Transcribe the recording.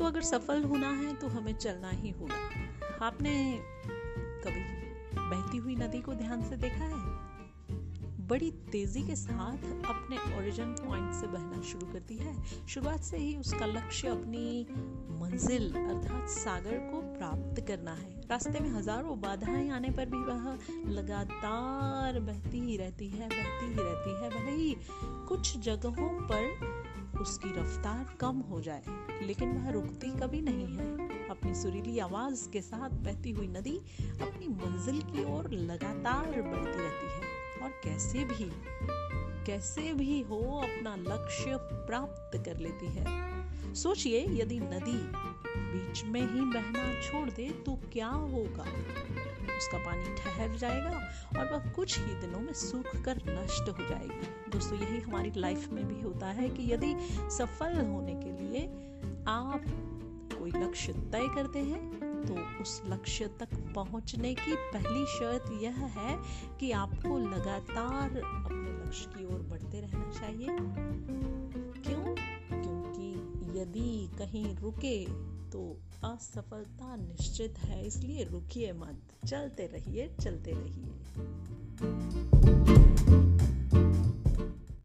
सफल होना है तो हमें चलना ही होगा। आपने कभी बहती हुई नदी को ध्यान से देखा है? बड़ी तेज़ी के साथ अपने ओरिजिन पॉइंट से बहना शुरू करती है। शुरुआत से ही उसका लक्ष्य अपनी मंजिल अर्थात सागर को प्राप्त करना है। रास्ते में हज़ारों बाधाएँ आने पर भी वह लगातार बहती ही रहती है, बहती ही रहती है। भले ही कुछ जगहों पर उसकी रफ्तार कम हो जाए, लेकिन वह रुकती कभी नहीं है। अपनी सुरीली आवाज़ के साथ बहती हुई नदी अपनी मंजिल की ओर लगातार बढ़ती रहती है। और कैसे भी कैसे भी हो, अपना लक्ष्य प्राप्त कर लेती है। सोचिए, यदि नदी बीच में ही बहना छोड़ दे तो क्या होगा? उसका पानी ठहर जाएगा और वह कुछ ही दिनों में सूख कर नष्ट हो जाएगी। दोस्तों, यही हमारी लाइफ में भी होता है कि यदि सफल होने के लिए आप कोई लक्ष्य तय करते हैं तो उस लक्ष्य तक पहुँचने की पहली शर्त यह है कि आपको लगातार अपने लक्ष्य की ओर बढ़ते रहना चाहिए। यदि कहीं रुके तो असफलता निश्चित है इसलिए रुकिए मत। चलते रहिए चलते रहिए।